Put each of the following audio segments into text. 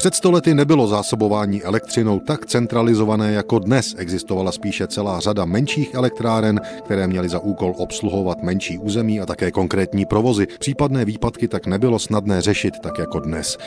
Před stolety nebylo zásobování elektřinou tak centralizované jako dnes. Existovala spíše celá řada menších elektráren, které měly za úkol obsluhovat menší území a také konkrétní provozy. Případné výpadky tak nebylo snadné řešit tak jako dnes.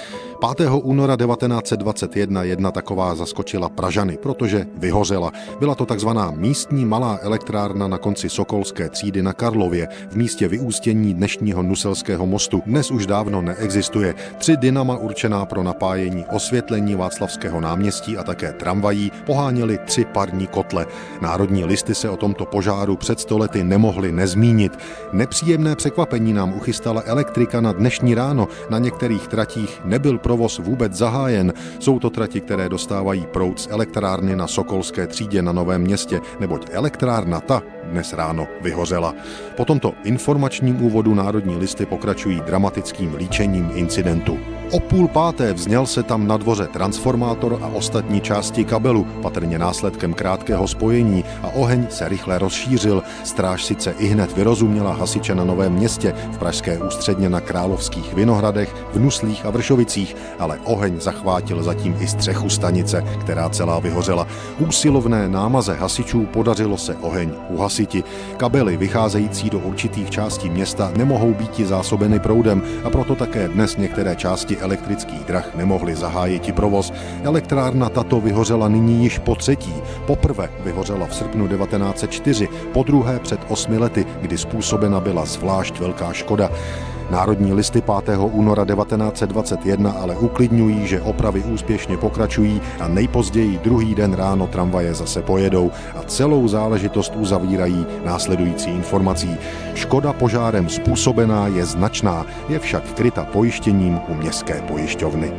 5. února 1921 jedna taková zaskočila Pražany, protože vyhořela. Byla to takzvaná místní malá elektrárna na konci Sokolské třídy na Karlově, v místě vyústění dnešního Nuselského mostu. Dnes už dávno neexistuje. Tři dynama určená pro napájení osvětlení Václavského náměstí a také tramvají poháněly tři parní kotle. Národní listy se o tomto požáru před stolety nemohly nezmínit. Nepříjemné překvapení nám uchystala elektrika na dnešní ráno. Na některých tratích nebyl provoz vůbec zahájen. Jsou to trati, které dostávají proud z elektrárny na Sokolské třídě na Novém městě, neboť elektrárna ta dnes ráno vyhořela. Po tomto informačním úvodu Národní listy pokračují dramatickým líčením incidentu. O půl páté vzněl se tam na dvoře transformátor a ostatní části kabelu, patrně následkem krátkého spojení a oheň se rychle rozšířil. Stráž sice i hned vyrozuměla hasiče na Novém městě, v Pražské ústředně na Královských Vinohradech, v Nuslích a Vršovicích, ale oheň zachvátil zatím i střechu stanice, která celá vyhořela. Úsilovné námaze hasičů podařilo se oheň uhasiti. Kabely vycházející do určitých částí města nemohou být zásobeny proudem a proto také dnes některé části elektrických drah nemohly zahájit provoz. Elektrárna tato vyhořela nyní již po třetí. Poprvé vyhořela v srpnu 1904, po druhé před osmi lety, kdy způsobena byla zvlášť velká škoda. Národní listy 5. února 1921 ale uklidňují, že opravy úspěšně pokračují a nejpozději druhý den ráno tramvaje zase pojedou a celou záležitost uzavírají následující informací. Škoda požárem způsobená je značná, je však kryta pojištěním u městské pojišťovny.